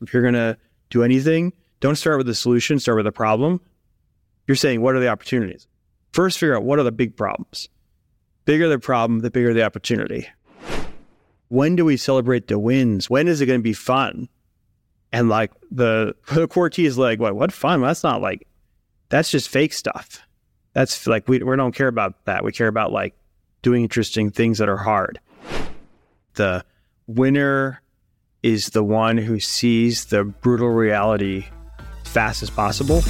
If you're going to do anything, don't start with the solution, start with the problem. You're saying, what are the opportunities? First, figure out what are the big problems. Bigger the problem, the bigger the opportunity. When do we celebrate the wins? When is it going to be fun? And like the the core T is like, what? What fun? That's not like, that's just fake stuff. That's like we we don't care about that. We care about like doing interesting things that are hard. The winner is the one who sees the brutal reality fast as possible.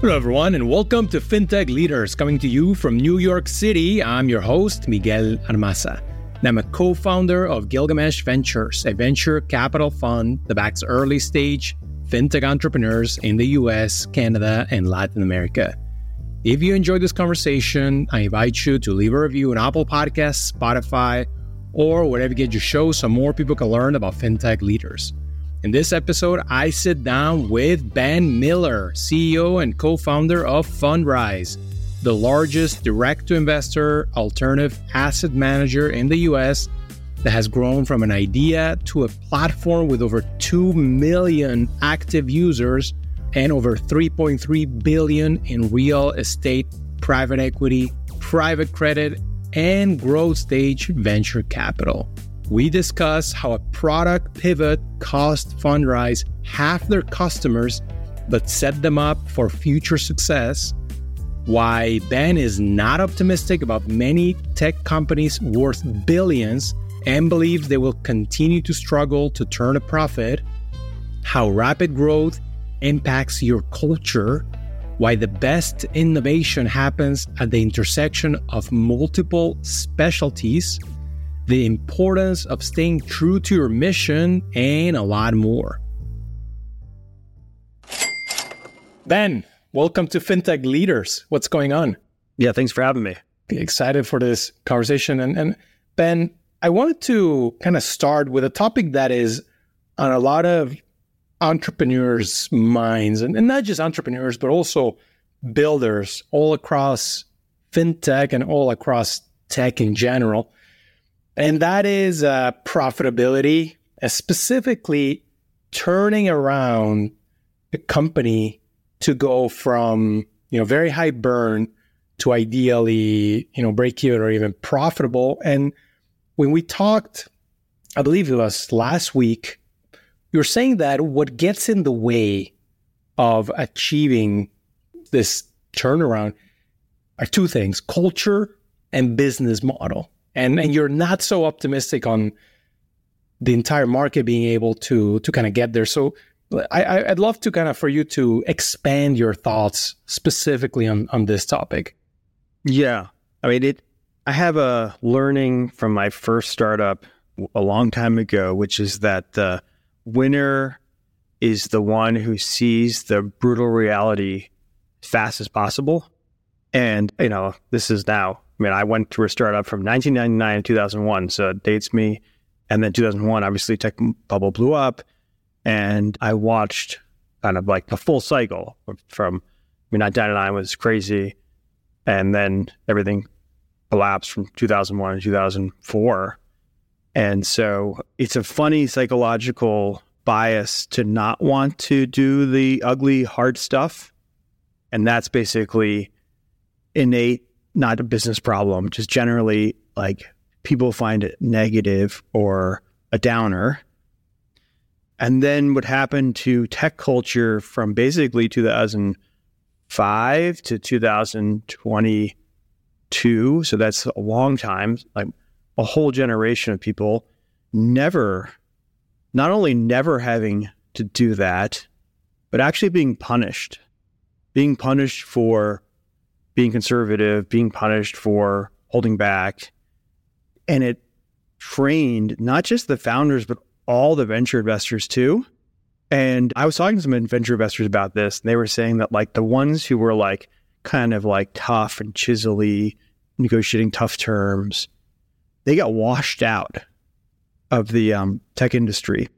Hello, everyone, and welcome to FinTech Leaders, coming to you from New York City. I'm your host, Miguel Armaza. And I'm a co founder of Gilgamesh Ventures, a venture capital fund that backs early stage FinTech entrepreneurs in the US, Canada, and Latin America. If you enjoyed this conversation, I invite you to leave a review on Apple Podcasts, Spotify, or wherever you get your show so more people can learn about FinTech leaders. In this episode, I sit down with Ben Miller, CEO and co founder of Fundrise, the largest direct to investor alternative asset manager in the US that has grown from an idea to a platform with over 2 million active users and over 3.3 billion in real estate, private equity, private credit, and growth stage venture capital. We discuss how a product pivot cost Fundrise half their customers but set them up for future success, why Ben is not optimistic about many tech companies worth billions and believes they will continue to struggle to turn a profit, how rapid growth impacts your culture, why the best innovation happens at the intersection of multiple specialties the importance of staying true to your mission, and a lot more. Ben, welcome to FinTech Leaders. What's going on? Yeah, thanks for having me. Excited for this conversation. And, and Ben, I wanted to kind of start with a topic that is on a lot of entrepreneurs' minds, and, and not just entrepreneurs, but also builders all across fintech and all across tech in general and that is uh, profitability, uh, specifically turning around a company to go from you know very high burn to ideally you know break even or even profitable. And when we talked, I believe it was last week, you were saying that what gets in the way of achieving this turnaround are two things: culture and business model and and you're not so optimistic on the entire market being able to to kind of get there. So I, I'd love to kind of for you to expand your thoughts specifically on on this topic. Yeah, I mean it. I have a learning from my first startup a long time ago, which is that the winner is the one who sees the brutal reality fast as possible. And, you know, this is now I mean, I went through a startup from 1999 to 2001, so it dates me. And then 2001, obviously, tech bubble blew up, and I watched kind of like the full cycle from. I mean, 1999 was crazy, and then everything collapsed from 2001 to 2004. And so it's a funny psychological bias to not want to do the ugly, hard stuff. And that's basically innate not a business problem, just generally like people find it negative or a downer. And then what happened to tech culture from basically 2005 to 2022, so that's a long time, like a whole generation of people never, not only never having to do that, but actually being punished, being punished for being conservative, being punished for holding back. And it trained not just the founders, but all the venture investors too. And I was talking to some venture investors about this, and they were saying that like the ones who were like kind of like tough and chiselly, negotiating tough terms, they got washed out of the um, tech industry.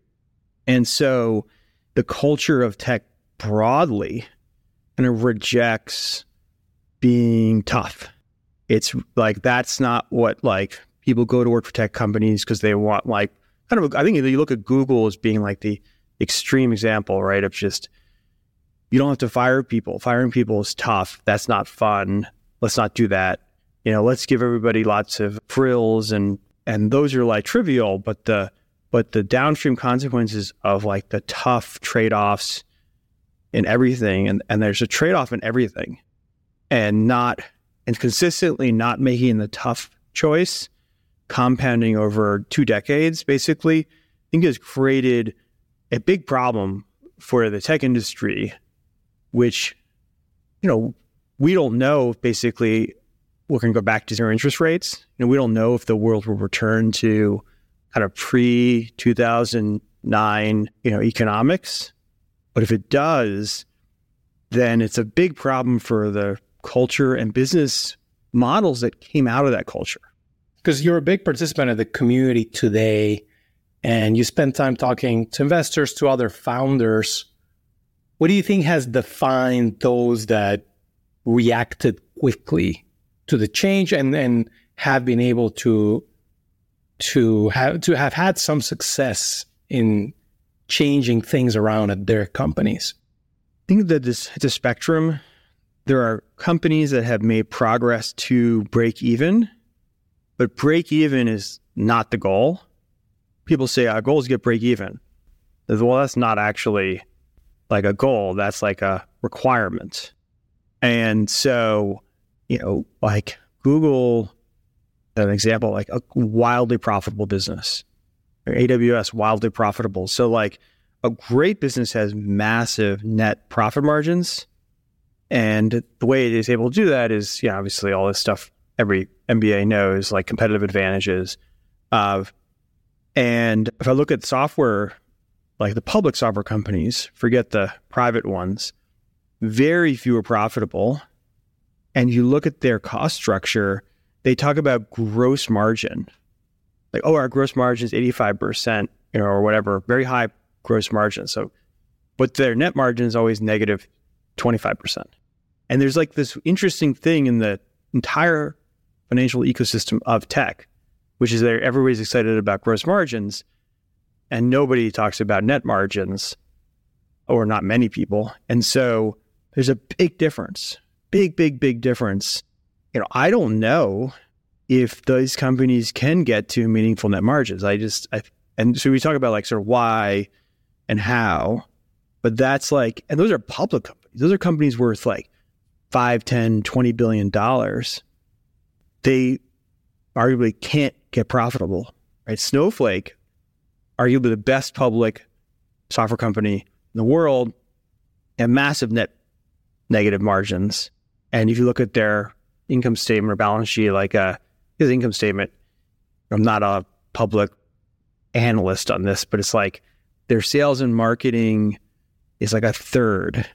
And so the culture of tech broadly kind of rejects being tough. It's like that's not what like people go to work for tech companies because they want like kind of I think you look at Google as being like the extreme example, right? Of just you don't have to fire people. Firing people is tough. That's not fun. Let's not do that. You know, let's give everybody lots of frills and and those are like trivial, but the but the downstream consequences of like the tough trade-offs in everything and, and there's a trade-off in everything and not and consistently not making the tough choice compounding over two decades basically i think has created a big problem for the tech industry which you know we don't know basically we're going to go back to zero interest rates you know we don't know if the world will return to kind of pre 2009, you know, economics. But if it does, then it's a big problem for the culture and business models that came out of that culture. Because you're a big participant of the community today and you spend time talking to investors, to other founders. What do you think has defined those that reacted quickly to the change and, and have been able to to have to have had some success in changing things around at their companies? I think that this it's a spectrum. There are companies that have made progress to break even, but break even is not the goal. People say ah, our goal is to get break even. Well, that's not actually like a goal. That's like a requirement. And so, you know, like Google an example, like a wildly profitable business. AWS, wildly profitable. So, like, a great business has massive net profit margins. And the way it is able to do that is, yeah, obviously all this stuff every MBA knows, like competitive advantages. Of, and if I look at software, like the public software companies, forget the private ones, very few are profitable. And you look at their cost structure, they talk about gross margin. Like, oh, our gross margin is 85%, you know, or whatever, very high gross margin. So, but their net margin is always negative 25%. And there's like this interesting thing in the entire financial ecosystem of tech, which is that everybody's excited about gross margins and nobody talks about net margins, or not many people. And so there's a big difference, big, big, big difference you know, I don't know if those companies can get to meaningful net margins. I just, I, and so we talk about like sort of why and how, but that's like, and those are public companies. Those are companies worth like five, 10, 20 billion dollars. They arguably can't get profitable, right? Snowflake, arguably the best public software company in the world, and massive net negative margins. And if you look at their income statement or balance sheet, like uh, his income statement. I'm not a public analyst on this, but it's like their sales and marketing is like a third,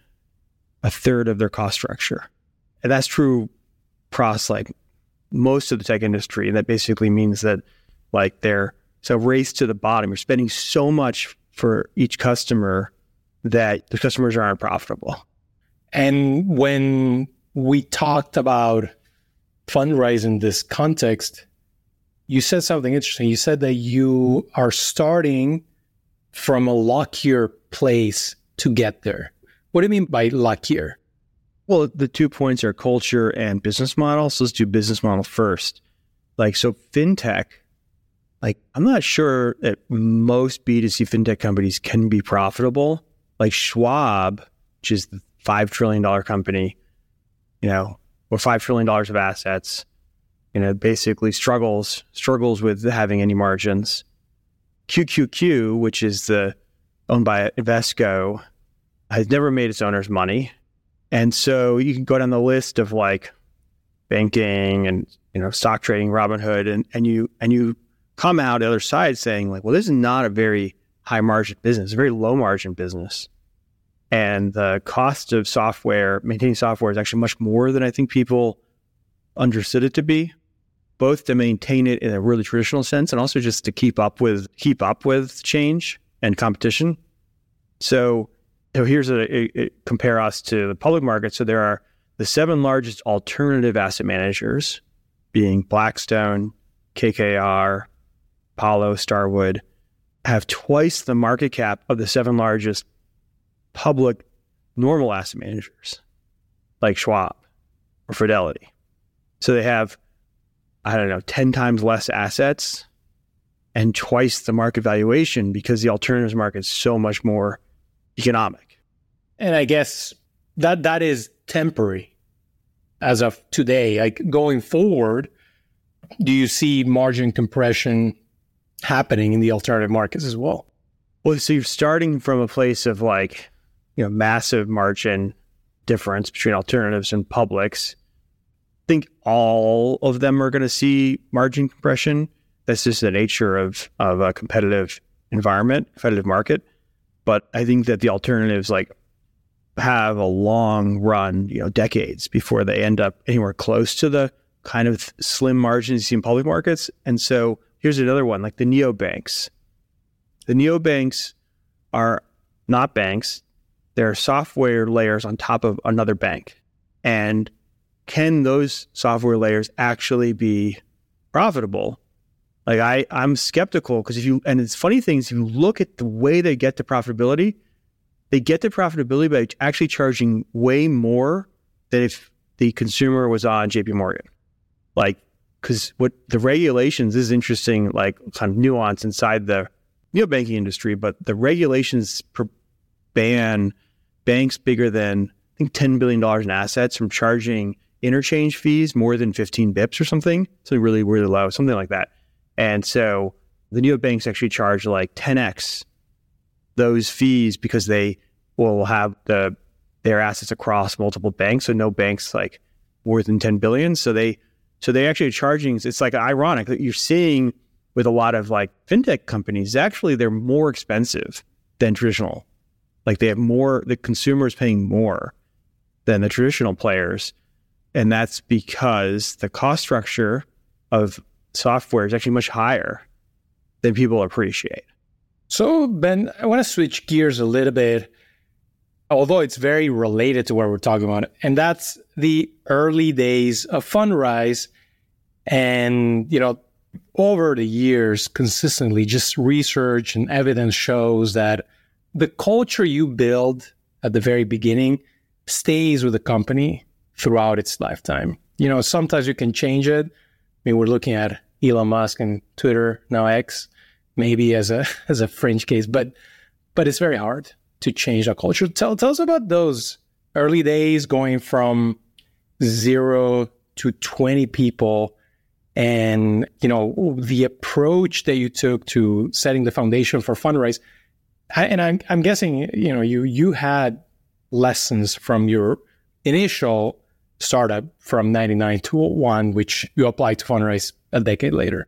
a third of their cost structure. And that's true across like most of the tech industry. And that basically means that like so race to the bottom. You're spending so much for each customer that the customers aren't profitable. And when we talked about fundraising this context, you said something interesting. You said that you are starting from a luckier place to get there. What do you mean by luckier? Well, the two points are culture and business model. So let's do business model first. Like, so fintech, like, I'm not sure that most B2C fintech companies can be profitable. Like Schwab, which is the $5 trillion company, you know, or five trillion dollars of assets, you know, basically struggles struggles with having any margins. QQQ, which is the owned by Invesco, has never made its owners money, and so you can go down the list of like banking and you know stock trading, Robinhood, and and you and you come out the other side saying like, well, this is not a very high margin business, a very low margin business and the cost of software, maintaining software, is actually much more than I think people understood it to be. Both to maintain it in a really traditional sense, and also just to keep up with keep up with change and competition. So, so here's a, a, a compare us to the public market. So there are the seven largest alternative asset managers, being Blackstone, KKR, Apollo, Starwood, have twice the market cap of the seven largest public normal asset managers, like Schwab or Fidelity. So they have, I don't know, 10 times less assets and twice the market valuation because the alternatives market is so much more economic. And I guess that that is temporary as of today. Like going forward, do you see margin compression happening in the alternative markets as well? Well, so you're starting from a place of like, you know, massive margin difference between alternatives and publics. I think all of them are going to see margin compression. That's just the nature of of a competitive environment, competitive market. But I think that the alternatives like have a long run, you know, decades before they end up anywhere close to the kind of slim margins you see in public markets. And so here's another one, like the neobanks. The neobanks are not banks. They're software layers on top of another bank. And can those software layers actually be profitable? Like I, I'm skeptical because if you and it's funny things, if you look at the way they get to profitability, they get to profitability by actually charging way more than if the consumer was on JP Morgan. Like, because what the regulations is interesting, like kind of nuance inside the you know, banking industry, but the regulations ban banks bigger than I think ten billion dollars in assets from charging interchange fees more than fifteen bips or something, something really really low, something like that. And so the neobanks actually charge like ten x those fees because they will have the their assets across multiple banks. So no banks like more than 10 billion. So they so they actually are charging it's like ironic that you're seeing with a lot of like fintech companies, actually they're more expensive than traditional. Like they have more the consumers paying more than the traditional players. And that's because the cost structure of software is actually much higher than people appreciate. So, Ben, I want to switch gears a little bit, although it's very related to what we're talking about. And that's the early days of Fundrise. And, you know, over the years, consistently, just research and evidence shows that the culture you build at the very beginning stays with the company throughout its lifetime. You know, sometimes you can change it. I mean, we're looking at Elon Musk and Twitter, now X maybe as a as a fringe case, but but it's very hard to change a culture. Tell tell us about those early days going from zero to 20 people and you know the approach that you took to setting the foundation for Fundrise. I, and I'm, I'm guessing you know you you had lessons from your initial startup from 99 to 1 which you applied to Fundrise a decade later.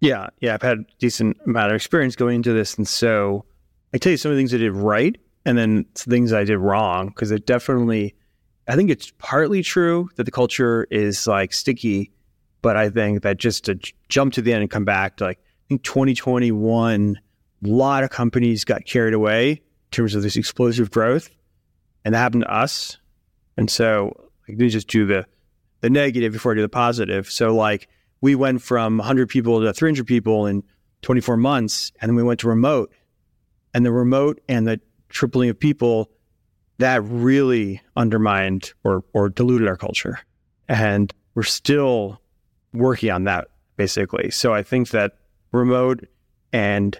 Yeah, yeah, I've had decent amount of experience going into this, and so I tell you some of the things I did right, and then things I did wrong because it definitely. I think it's partly true that the culture is like sticky, but I think that just to jump to the end and come back to like I think 2021, a lot of companies got carried away in terms of this explosive growth, and that happened to us. And so, like, let me just do the the negative before I do the positive. So, like we went from 100 people to 300 people in 24 months, and then we went to remote. And the remote and the tripling of people that really undermined or or diluted our culture, and we're still working on that basically. So I think that remote and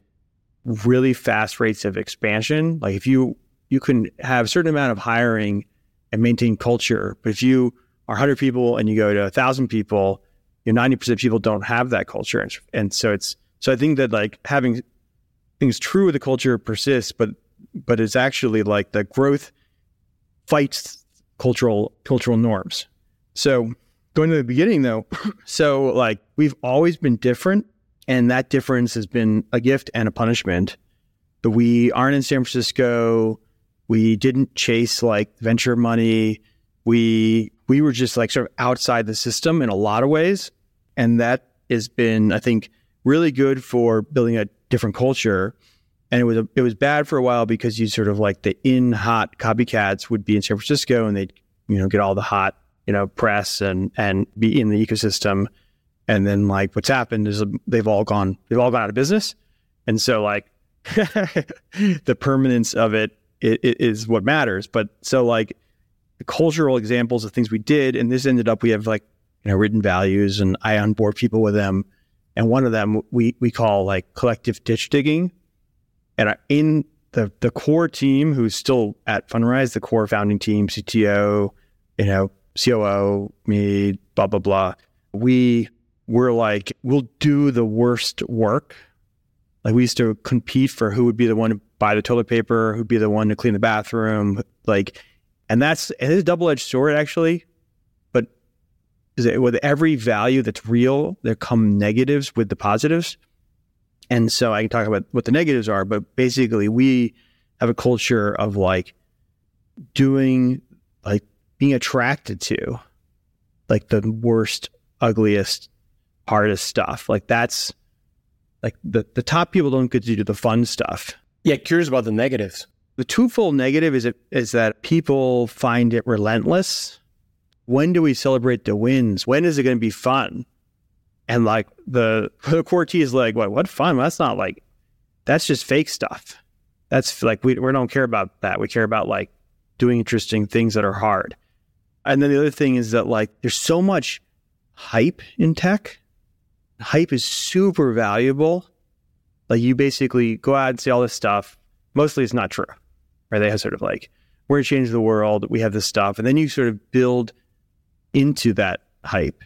really fast rates of expansion, like if you you can have a certain amount of hiring and maintain culture, but if you are 100 people and you go to 1,000 people, you know, 90% of people don't have that culture. And, and so it's, so I think that like having things true of the culture persists, but, but it's actually like the growth fights cultural, cultural norms. So going to the beginning though, so like we've always been different and that difference has been a gift and a punishment. But we aren't in San Francisco. We didn't chase like venture money. We we were just like sort of outside the system in a lot of ways. And that has been, I think, really good for building a different culture. And it was it was bad for a while because you sort of like the in hot copycats would be in San Francisco and they'd you know, get all the hot, you know, press and and be in the ecosystem. And then like what's happened is um, they've all gone they've all gone out of business. And so like the permanence of it, it, it is what matters. But so like the cultural examples of things we did, and this ended up we have like you know written values, and I onboard people with them, and one of them we we call like collective ditch digging, and in the the core team who's still at Fundrise, the core founding team, CTO, you know, COO, me, blah blah blah. We were like, we'll do the worst work like we used to compete for who would be the one to buy the toilet paper, who'd be the one to clean the bathroom, like, and that's it is a double edged sword actually. Is it with every value that's real, there come negatives with the positives. And so I can talk about what the negatives are, but basically we have a culture of like doing like being attracted to like the worst, ugliest, hardest stuff. Like that's like the, the top people don't get to do the fun stuff. Yeah, curious about the negatives. The twofold negative is it, is that people find it relentless. When do we celebrate the wins? When is it going to be fun? And like the the core is like, what what fun? That's not like that's just fake stuff. That's like we we don't care about that. We care about like doing interesting things that are hard. And then the other thing is that like there's so much hype in tech hype is super valuable. Like you basically go out and see all this stuff. Mostly it's not true. Right? They have sort of like, we're to change the world. We have this stuff. And then you sort of build into that hype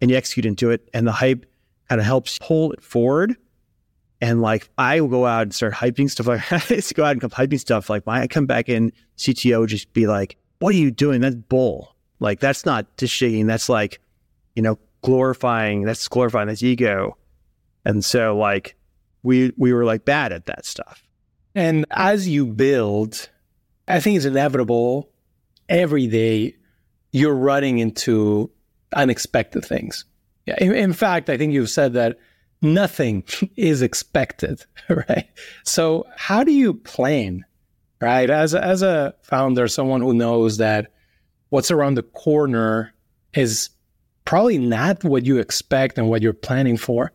and you execute into it. And the hype kind of helps pull it forward. And like I will go out and start hyping stuff. Like I go out and come hyping stuff. Like when I come back in, CTO just be like, "What are you doing? That's bull. Like that's not just shaking. That's like, you know, glorifying that's glorifying That's ego and so like we we were like bad at that stuff and as you build i think it's inevitable every day you're running into unexpected things yeah in, in fact i think you've said that nothing is expected right so how do you plan right as a, as a founder someone who knows that what's around the corner is probably not what you expect and what you're planning for.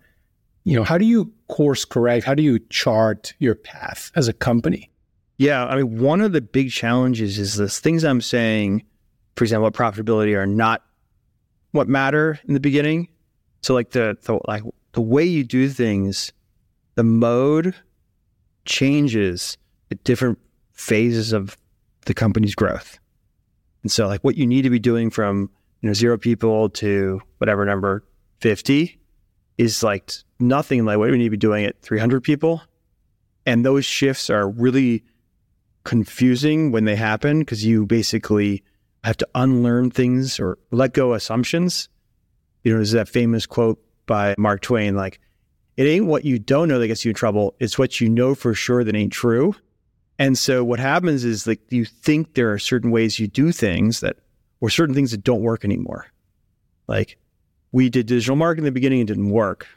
You know, how do you course correct? How do you chart your path as a company? Yeah, I mean, one of the big challenges is this things I'm saying, for example, profitability are not what matter in the beginning. So like the, the like the way you do things, the mode changes at different phases of the company's growth. And so like what you need to be doing from you know, zero people to whatever number, 50 is like nothing like what we need to be doing at 300 people. And those shifts are really confusing when they happen because you basically have to unlearn things or let go assumptions. You know, there's that famous quote by Mark Twain like, it ain't what you don't know that gets you in trouble, it's what you know for sure that ain't true. And so what happens is like you think there are certain ways you do things that or certain things that don't work anymore. Like we did digital marketing in the beginning, it didn't work.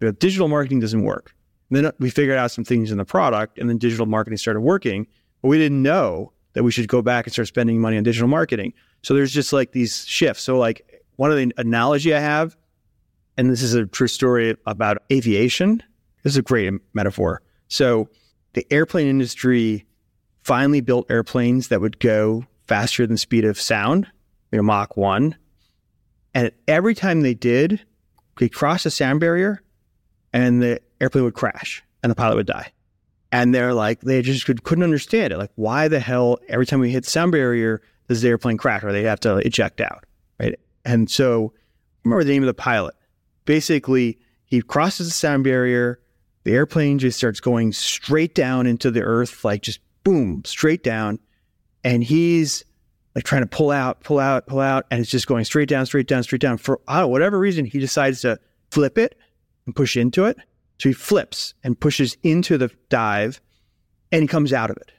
But digital marketing doesn't work. And then we figured out some things in the product, and then digital marketing started working, but we didn't know that we should go back and start spending money on digital marketing. So there's just like these shifts. So like one of the analogy I have, and this is a true story about aviation. This is a great metaphor. So the airplane industry finally built airplanes that would go faster than speed of sound you know, Mach 1. And every time they did, they crossed the sound barrier and the airplane would crash and the pilot would die. And they're like, they just could, couldn't understand it. Like, why the hell, every time we hit sound barrier, does the airplane crash or they have to eject out? Right. And so, remember the name of the pilot. Basically, he crosses the sound barrier. The airplane just starts going straight down into the earth, like just boom, straight down. And he's like trying to pull out, pull out, pull out, and it's just going straight down, straight down, straight down. For whatever reason, he decides to flip it and push into it. So he flips and pushes into the dive and he comes out of it.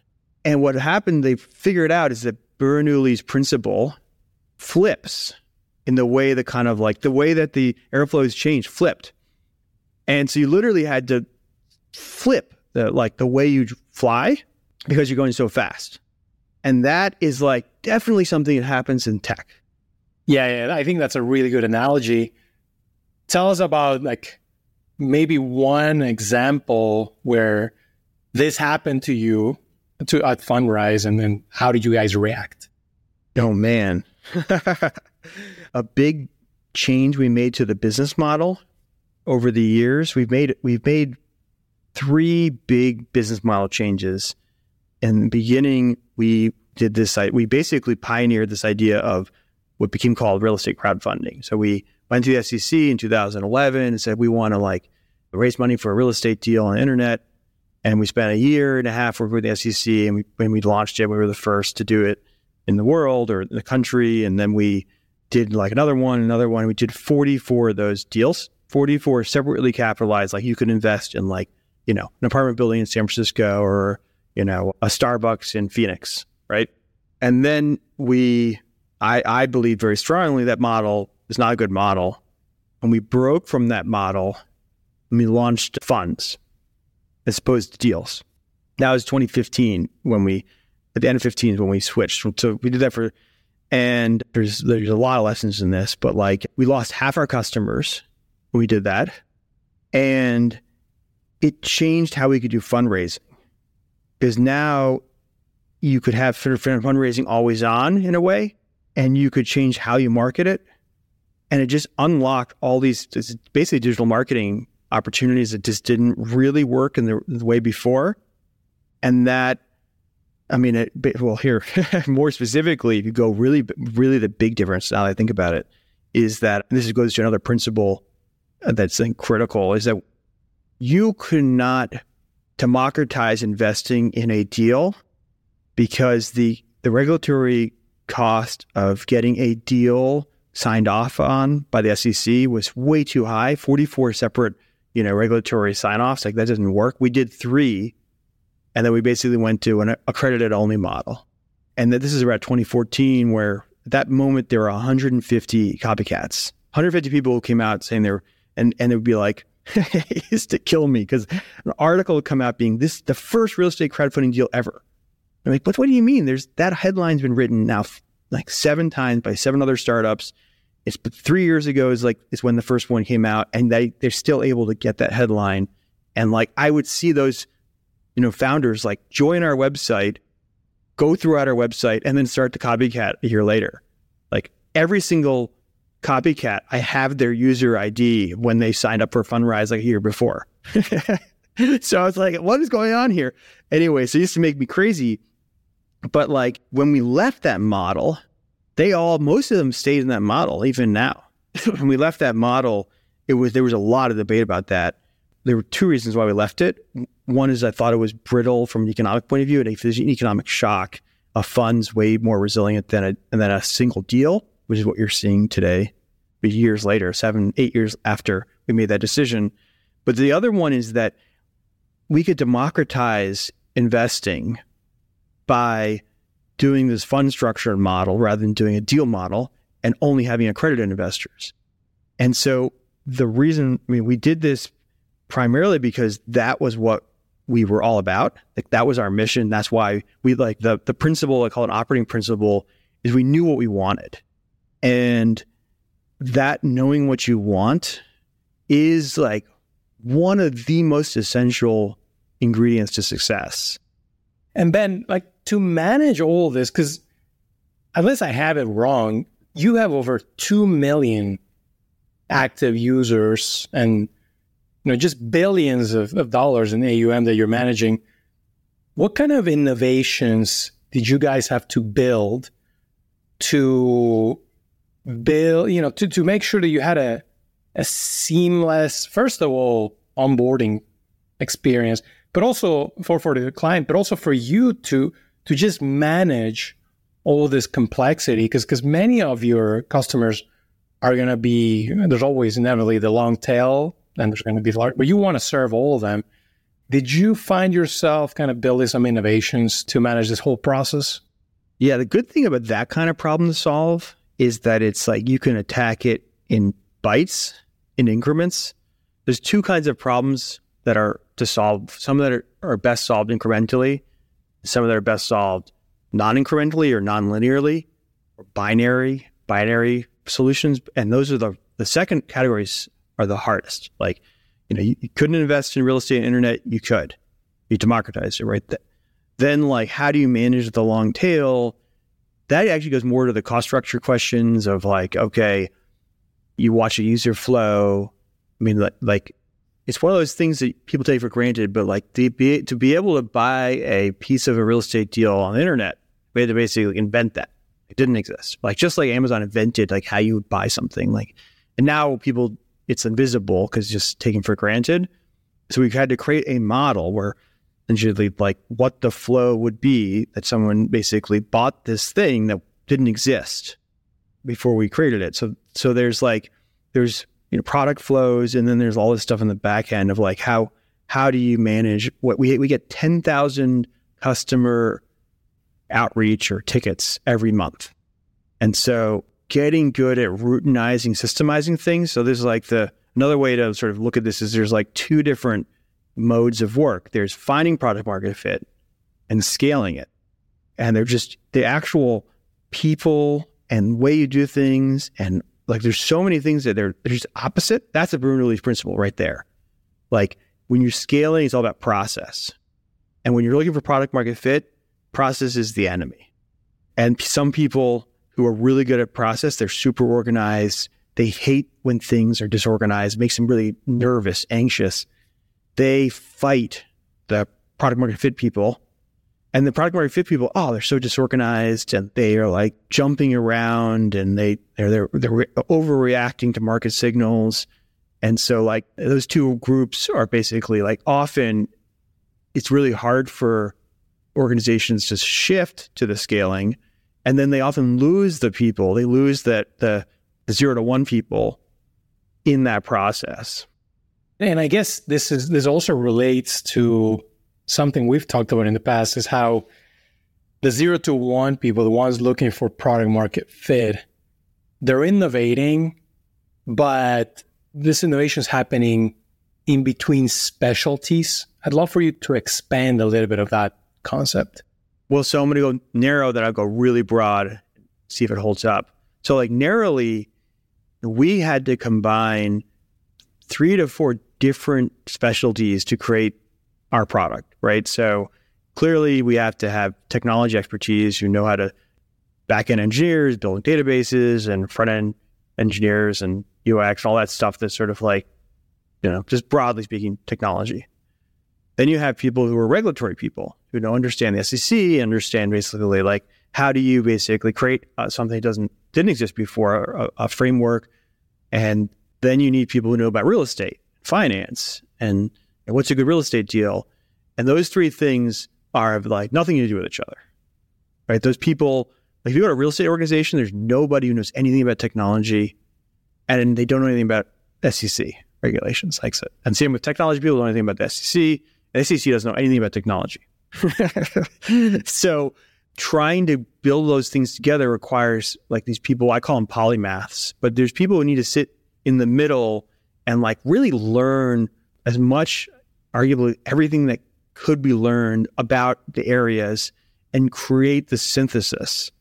And what happened, they figured out is that Bernoulli's principle flips in the way the kind of like the way that the airflow has changed, flipped. And so you literally had to flip the like the way you fly because you're going so fast. And that is like definitely something that happens in tech. Yeah, yeah, I think that's a really good analogy. Tell us about like maybe one example where this happened to you to at Fundrise, and then how did you guys react? Oh man, a big change we made to the business model over the years. We've made we've made three big business model changes. In the beginning, we did this. We basically pioneered this idea of what became called real estate crowdfunding. So we went to the SEC in 2011 and said we want to like raise money for a real estate deal on the internet. And we spent a year and a half working with the SEC. And we, when we launched it, we were the first to do it in the world or the country. And then we did like another one, another one. We did 44 of those deals, 44 separately capitalized. Like you could invest in like, you know, an apartment building in San Francisco or, you know, a Starbucks in Phoenix, right? And then we, I, I believe very strongly that model is not a good model. And we broke from that model and we launched funds as opposed to deals. That was 2015 when we, at the end of 15 is when we switched. So we did that for, and there's there's a lot of lessons in this, but like we lost half our customers when we did that, and it changed how we could do fundraising because now you could have fundraising always on in a way, and you could change how you market it, and it just unlocked all these basically digital marketing opportunities that just didn't really work in the, the way before. And that, I mean, it, well, here, more specifically, if you go really, really the big difference now that I think about it is that this goes to another principle uh, that's critical is that you could not democratize investing in a deal because the the regulatory cost of getting a deal signed off on by the SEC was way too high. 44 separate you know, regulatory sign-offs. Like that doesn't work. We did three, and then we basically went to an accredited only model. And this is around 2014, where at that moment there were 150 copycats, 150 people who came out saying they're, and and it would be like, is to kill me because an article would come out being this the first real estate crowdfunding deal ever. I'm like, but what do you mean? There's that headline's been written now like seven times by seven other startups it's three years ago is like is when the first one came out, and they they're still able to get that headline. And like I would see those, you know, founders like join our website, go throughout our website, and then start the copycat a year later. Like every single copycat, I have their user ID when they signed up for Fundrise like a year before. so I was like, what is going on here? Anyway, so it used to make me crazy. But like when we left that model, they all most of them stayed in that model even now. when we left that model, it was there was a lot of debate about that. There were two reasons why we left it. One is I thought it was brittle from an economic point of view, and if there's an economic shock, a fund's way more resilient than a than a single deal, which is what you're seeing today. But Years later, seven, eight years after we made that decision. But the other one is that we could democratize investing by doing this fund structure model rather than doing a deal model and only having accredited investors. And so the reason, I mean, we did this primarily because that was what we were all about. Like that was our mission. That's why we like the the principle, I call it operating principle, is we knew what we wanted. And that knowing what you want is like one of the most essential ingredients to success. And Ben, like to manage all this, because unless I have it wrong, you have over 2 million active users and you know just billions of, of dollars in AUM that you're managing. What kind of innovations did you guys have to build to build, you know, to, to make sure that you had a, a seamless, first of all, onboarding experience, but also for, for the client, but also for you to to just manage all this complexity because because many of your customers are going to be there's always inevitably the long tail and there's going to be large but you want to serve all of them. Did you find yourself kind of building some innovations to manage this whole process? Yeah the good thing about that kind of problem to solve is that it's like you can attack it in bites in increments. There's two kinds of problems that are to solve. Some that are, are best solved incrementally some of that are best solved non-incrementally or non-linearly or binary binary solutions. And those are the the second categories are the hardest. Like you know you, you couldn't invest in real estate and internet you could. You democratized it right? Then like how do you manage the long tail? That actually goes more to the cost structure questions of like okay you watch a user flow. I mean like, like it's one of those things that people take for granted, but like to be, to be able to buy a piece of a real estate deal on the internet, we had to basically invent that. It didn't exist. Like just like Amazon invented like how you would buy something. Like, and now people it's invisible because just taken for granted. So we've had to create a model where essentially like what the flow would be that someone basically bought this thing that didn't exist before we created it. So so there's like there's you know product flows and then there's all this stuff in the back end of like how how do you manage what we we get 10,000 customer outreach or tickets every month. And so getting good at routinizing, systemizing things. So there's like the another way to sort of look at this is there's like two different modes of work. There's finding product market fit and scaling it. And they're just the actual people and way you do things and like there's so many things that they're, they're just opposite. That's a Bernoulli's principle right there. Like when you're scaling, it's all about process. And when you're looking for product market fit, process is the enemy. And some people who are really good at process, they're super organized. They hate when things are disorganized, makes them really nervous, anxious. They fight the product market fit people and the product market fit people, oh, they're so disorganized and they are like jumping around and they they're they're, they're overreacting to market signals. And so like those two groups are basically like often it's really hard for organizations to shift to the scaling and then they often lose the people. They lose that the the 0 to 1 people in that process. And I guess this is this also relates to something we've talked about in the past is how the zero to one people, the ones looking for product market fit, they're innovating, but this innovation is happening in between specialties. I'd love for you to expand a little bit of that concept. Well, so I'm going to go narrow that I'll go really broad, see if it holds up. So, like narrowly, we had to combine three to four different specialties to create our product, right? So clearly we have to have technology expertise who know how to back end engineers, building databases and front end engineers and UX, and all that stuff that's sort of like, you know, just broadly speaking, technology. Then you have people who are regulatory people who don't understand the SEC, understand basically like how do you basically create uh, something that doesn't didn't exist before, a, a framework, and then you need people who know about real estate, finance, and and what's a good real estate deal. And those three things are like nothing to do with each other, right? Those people, like if you go to a real estate organization, there's nobody who knows anything about technology and they don't know anything about SEC regulations. Like so. And same with technology people don't know anything about the SEC. The SEC doesn't know anything about technology. so trying to build those things together requires like these people, I call them polymaths, but there's people who need to sit in the middle and like really learn as much arguably everything that could be learned about the areas and create the synthesis.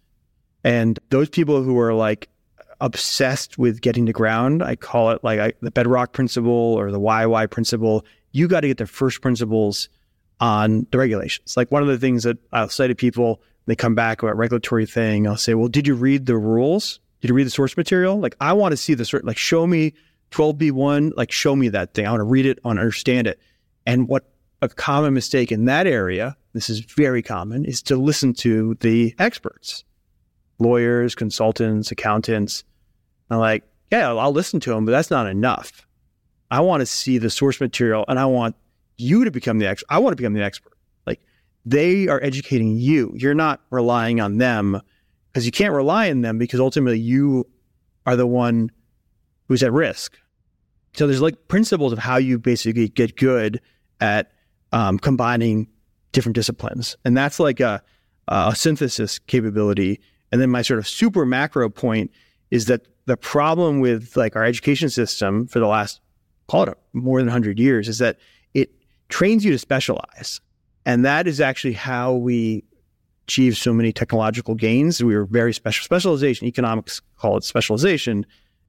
And those people who are like obsessed with getting to ground, I call it like I, the bedrock principle or the YY principle. You got to get the first principles on the regulations. Like one of the things that I'll say to people, they come back about regulatory thing. I'll say, well, did you read the rules? Did you read the source material? Like I want to see the sort like show me 12b1, like show me that thing. I want to read it, I want to understand it. And what a common mistake in that area, this is very common, is to listen to the experts, lawyers, consultants, accountants. I'm like, yeah, I'll listen to them, but that's not enough. I want to see the source material and I want you to become the expert. I want to become the expert. Like they are educating you. You're not relying on them because you can't rely on them because ultimately you are the one who's at risk. So there's like principles of how you basically get good at um, combining different disciplines. And that's like a, a synthesis capability. And then my sort of super macro point is that the problem with like our education system for the last, call it more than 100 years, is that it trains you to specialize. And that is actually how we achieve so many technological gains. We were very special specialization. Economics call it specialization.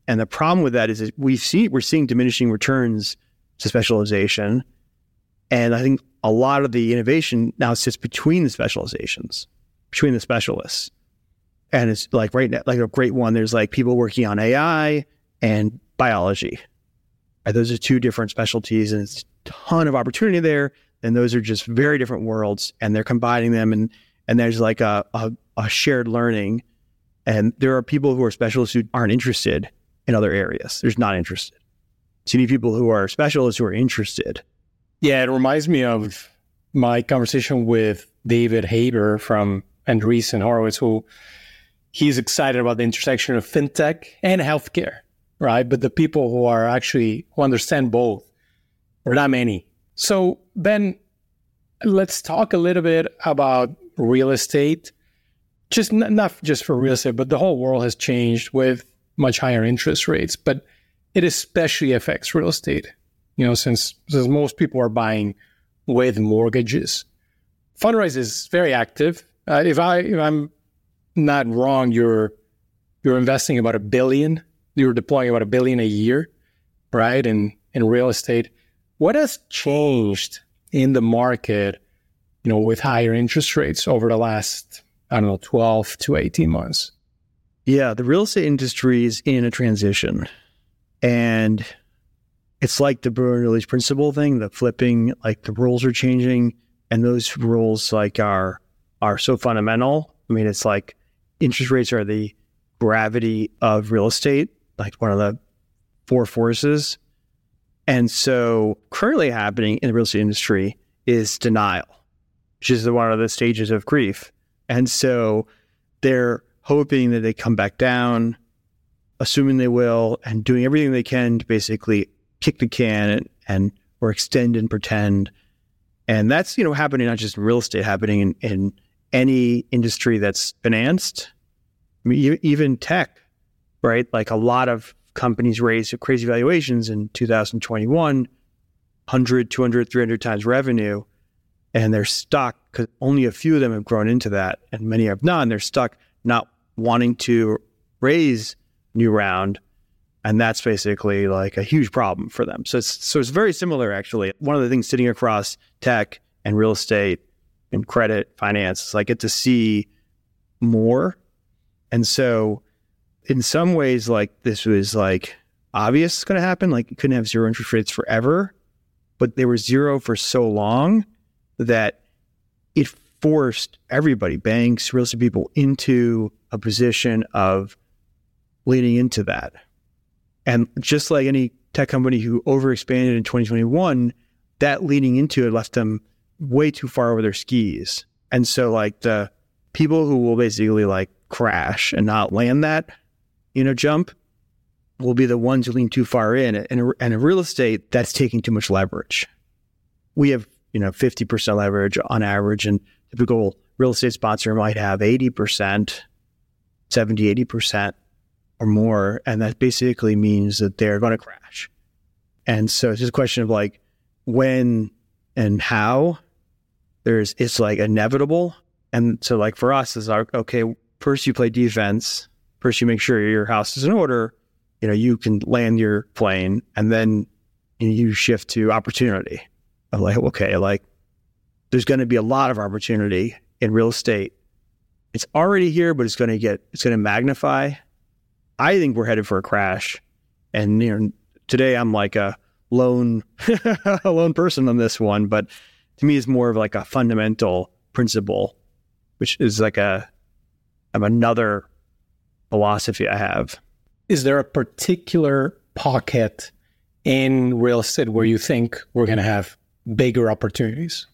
And the problem with that is we see we're seeing diminishing returns to specialization. And I think a lot of the innovation now sits between the specializations, between the specialists. And it's like right now, like a great one, there's like people working on AI and biology. Right? Those are two different specialties and it's a ton of opportunity there. And those are just very different worlds and they're combining them and and there's like a, a, a shared learning. And there are people who are specialists who aren't interested in other areas. There's not interested. So you need people who are specialists who are interested. Yeah, it reminds me of my conversation with David Haber from Andreessen Horowitz, who he's excited about the intersection of fintech and healthcare, right? But the people who are actually who understand both are not many. So Ben, let's talk a little bit about real estate. Just n- not just for real estate, but the whole world has changed with much higher interest rates, but it especially affects real estate. You know, since since most people are buying with mortgages, Fundrise is very active. Uh, if I if I'm not wrong, you're you're investing about a billion. You're deploying about a billion a year, right? In in real estate. What has changed in the market, you know, with higher interest rates over the last I don't know, 12 to 18 months? Yeah, the real estate industry is in a transition. And it's like the Bernoulli's principle thing, the flipping, like the rules are changing and those rules like are are so fundamental. I mean, it's like interest rates are the gravity of real estate, like one of the four forces. And so currently happening in the real estate industry is denial, which is one of the stages of grief. And so they're hoping that they come back down, assuming they will, and doing everything they can to basically kick the can and, and or extend and pretend. And that's, you know, happening not just in real estate, happening in, in any industry that's financed. I mean, even tech, right? Like a lot of companies raised crazy valuations in 2021, 100, 200, 300 times revenue. And they're stuck because only a few of them have grown into that and many have not. And they're stuck not wanting to raise new round and that's basically like a huge problem for them. So it's so it's very similar actually. One of the things sitting across tech and real estate and credit finance is I get to see more. And so in some ways like this was like obvious it's going to happen like you couldn't have zero interest rates forever, but they were zero for so long that it forced everybody, banks, real estate people, into a position of leaning into that. And just like any tech company who overexpanded in 2021, that leading into it left them way too far over their skis. And so, like, the people who will basically like crash and not land that, you know, jump will be the ones who lean too far in. And, and in real estate, that's taking too much leverage. We have, you know, 50% leverage on average, and typical real estate sponsor might have 80%, 70, 80% or more. And that basically means that they're going to crash. And so it's just a question of like when and how there's, it's like inevitable. And so like for us, is our, okay, first you play defense. First you make sure your house is in order. You know, you can land your plane and then you shift to opportunity. I'm like, okay, like there's going to be a lot of opportunity in real estate. It's already here, but it's going to get, it's going to magnify. I think we're headed for a crash. And, you know, today I'm like a lone, lone person on this one, but to me it's more of like a fundamental principle, which is like a, another philosophy I have. Is there a particular pocket in real estate where you think we're going to have bigger opportunities?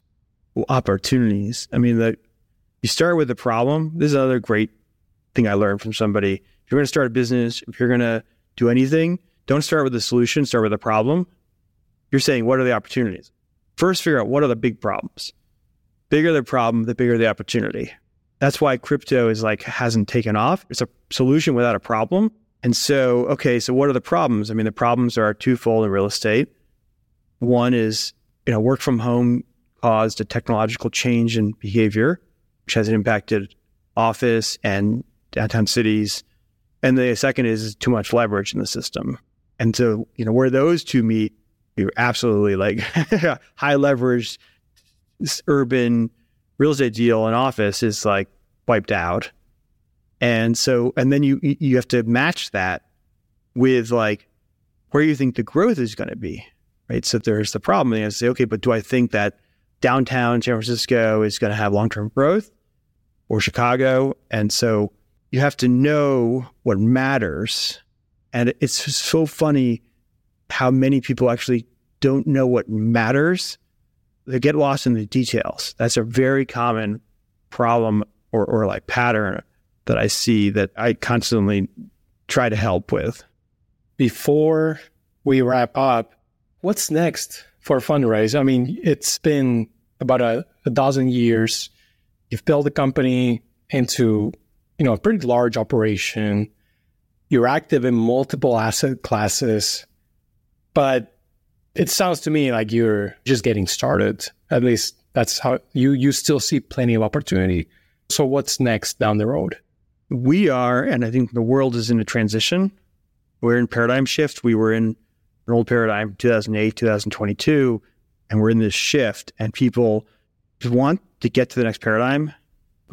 Well, opportunities. I mean, the, you start with the problem. This is another great thing I learned from somebody. If you're going to start a business, if you're going to do anything, don't start with the solution, start with the problem. You're saying, what are the opportunities? First, figure out what are the big problems. Bigger the problem, the bigger the opportunity. That's why crypto is like hasn't taken off. It's a solution without a problem. And so, okay, so what are the problems? I mean, the problems are twofold in real estate. One is, you know, work from home caused a technological change in behavior. which has impacted office and downtown cities. And the second is too much leverage in the system. And so, you know, where those two meet, you're absolutely like high leverage urban real estate deal in office is like wiped out. And so, and then you you have to match that with like where you think the growth is going to be, right? So there's the problem. You say, okay, but do I think that downtown San Francisco is going to have long term growth or Chicago? And so you have to know what matters. And it's so funny how many people actually don't know what matters. They get lost in the details. That's a very common problem or, or like pattern that I see that I constantly try to help with. Before we wrap up, what's next for Fundrise? I mean, it's been about a, a dozen years. You've built the company into, you know, a pretty large operation. You're active in multiple asset classes, but it sounds to me like you're just getting started. At least that's how you you still see plenty of opportunity. So what's next down the road? We are, and I think the world is in a transition. We're in paradigm shift. We were in an old paradigm, 2008, 2022, and we're in this shift, and people want to get to the next paradigm,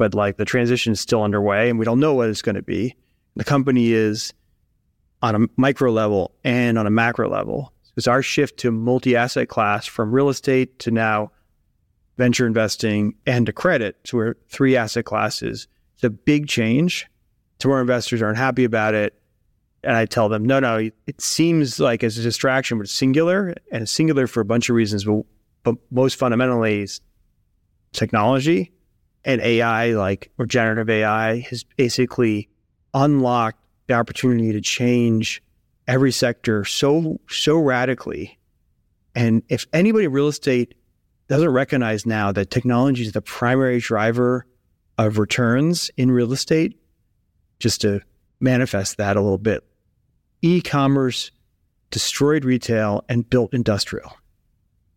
but like the transition is still underway, and we don't know what it's going to be. The company is on a micro level and on a macro level. It's our shift to multi-asset class from real estate to now venture investing and to credit. So we're three asset classes. It's a big change. Of our investors aren't happy about it. And I tell them, no, no, it seems like it's a distraction, but it's singular and it's singular for a bunch of reasons. But, but most fundamentally is technology and AI, like or generative AI, has basically unlocked the opportunity to change every sector so so radically. And if anybody in real estate doesn't recognize now that technology is the primary driver of returns in real estate, just to manifest that a little bit, e-commerce destroyed retail and built industrial.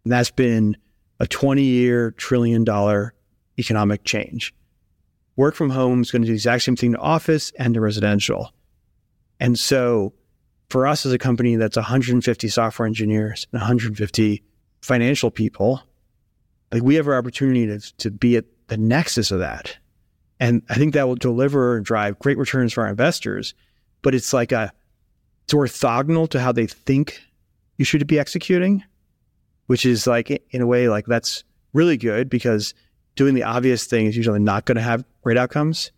And that's been a 20 year trillion dollar economic change. Work from home is going to do the exact same thing to office and to residential. And so for us as a company that's 150 software engineers and 150 financial people, like we have our opportunity to, to be at the nexus of that. And I think that will deliver and drive great returns for our investors. But it's like a, it's orthogonal to how they think you should be executing, which is like, in a way, like that's really good because doing the obvious thing is usually not going to have great outcomes.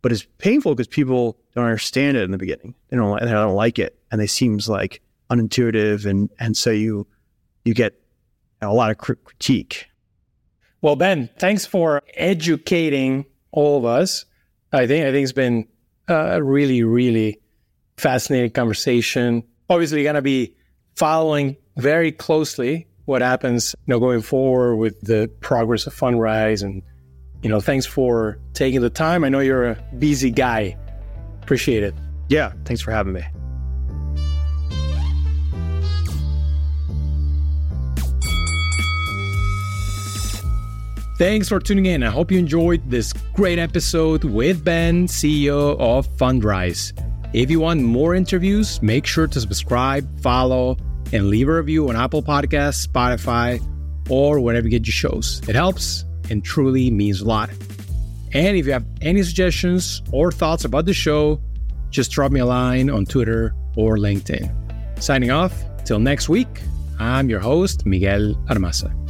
But it's painful because people don't understand it in the beginning. They don't, they don't like it, and it seems like unintuitive, and and so you you get a lot of critique. Well, Ben, thanks for educating all of us. I think I think it's been a really really fascinating conversation. Obviously, going to be following very closely what happens, you know, going forward with the progress of Fundrise and you know, thanks for taking the time. I know you're a busy guy. Appreciate it. Yeah, thanks for having me. Thanks for tuning in. I hope you enjoyed this great episode with Ben, CEO of Fundrise. If you want more interviews, make sure to subscribe, follow, and leave a review on Apple Podcasts, Spotify, or wherever you get your shows. It helps and truly means a lot. And if you have any suggestions or thoughts about the show, just drop me a line on Twitter or LinkedIn. Signing off, till next week, I'm your host, Miguel Armaza.